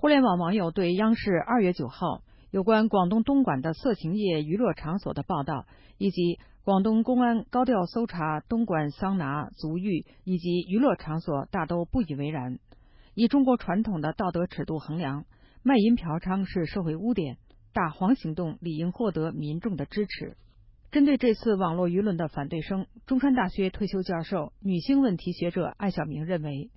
互联网网友对央视二月九号有关广东东莞的色情业娱乐场所的报道，以及广东公安高调搜查东莞桑拿、足浴以及娱乐场所，大都不以为然。以中国传统的道德尺度衡量，卖淫嫖娼是社会污点，打黄行动理应获得民众的支持。针对这次网络舆论的反对声，中山大学退休教授、女性问题学者艾晓明认为。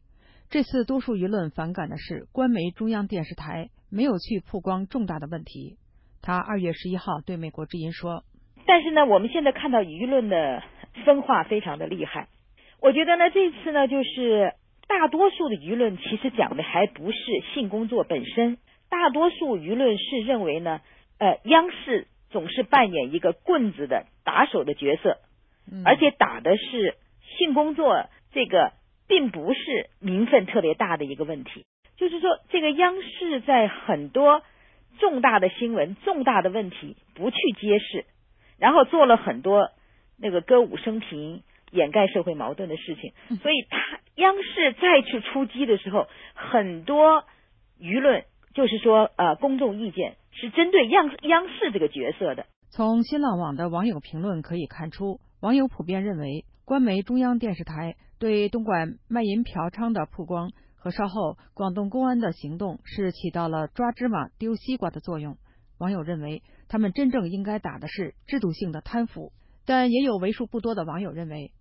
这次多数舆论反感的是官媒中央电视台没有去曝光重大的问题。他二月十一号对美国之音说：“但是呢，我们现在看到舆论的分化非常的厉害。我觉得呢，这次呢，就是大多数的舆论其实讲的还不是性工作本身，大多数舆论是认为呢，呃，央视总是扮演一个棍子的打手的角色，而且打的是性工作这个。”并不是名分特别大的一个问题，就是说，这个央视在很多重大的新闻、重大的问题不去揭示，然后做了很多那个歌舞升平、掩盖社会矛盾的事情，所以他央视再去出击的时候，很多舆论就是说，呃，公众意见是针对央央视这个角色的。从新浪网的网友评论可以看出，网友普遍认为，官媒中央电视台。对东莞卖淫嫖娼的曝光和稍后广东公安的行动是起到了抓芝麻丢西瓜的作用。网友认为，他们真正应该打的是制度性的贪腐。但也有为数不多的网友认为，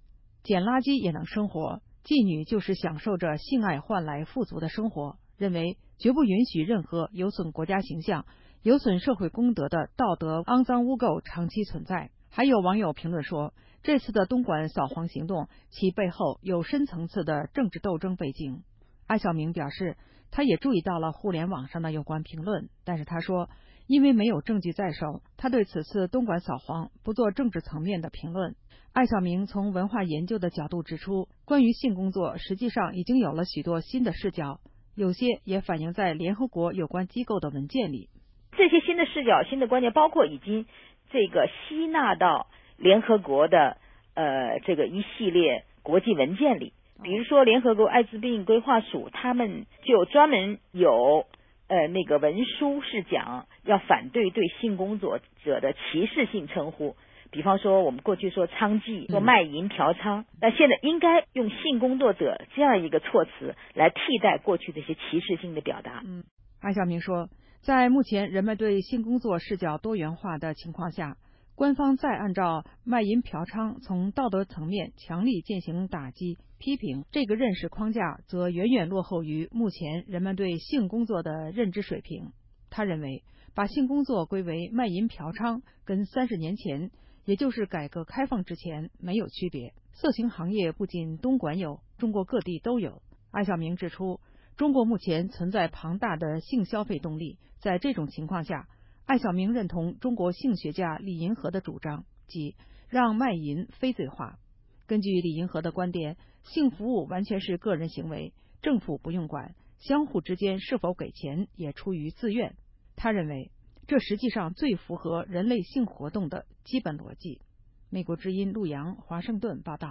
捡垃圾也能生活，妓女就是享受着性爱换来富足的生活，认为绝不允许任何有损国家形象、有损社会公德的道德肮脏污垢长期存在。还有网友评论说。这次的东莞扫黄行动，其背后有深层次的政治斗争背景。艾小明表示，他也注意到了互联网上的有关评论，但是他说，因为没有证据在手，他对此次东莞扫黄不做政治层面的评论。艾小明从文化研究的角度指出，关于性工作，实际上已经有了许多新的视角，有些也反映在联合国有关机构的文件里。这些新的视角、新的观念，包括已经这个吸纳到。联合国的呃这个一系列国际文件里，比如说联合国艾滋病规划署，他们就专门有呃那个文书是讲要反对对性工作者的歧视性称呼，比方说我们过去说娼妓、说卖淫嫖娼，那现在应该用性工作者这样一个措辞来替代过去的一些歧视性的表达。嗯，安晓明说，在目前人们对性工作视角多元化的情况下。官方再按照卖淫嫖娼从道德层面强力进行打击批评，这个认识框架则远远落后于目前人们对性工作的认知水平。他认为，把性工作归为卖淫嫖娼，跟三十年前，也就是改革开放之前没有区别。色情行业不仅东莞有，中国各地都有。艾晓明指出，中国目前存在庞大的性消费动力，在这种情况下。艾晓明认同中国性学家李银河的主张，即让卖淫非罪化。根据李银河的观点，性服务完全是个人行为，政府不用管，相互之间是否给钱也出于自愿。他认为，这实际上最符合人类性活动的基本逻辑。美国之音陆洋华盛顿报道。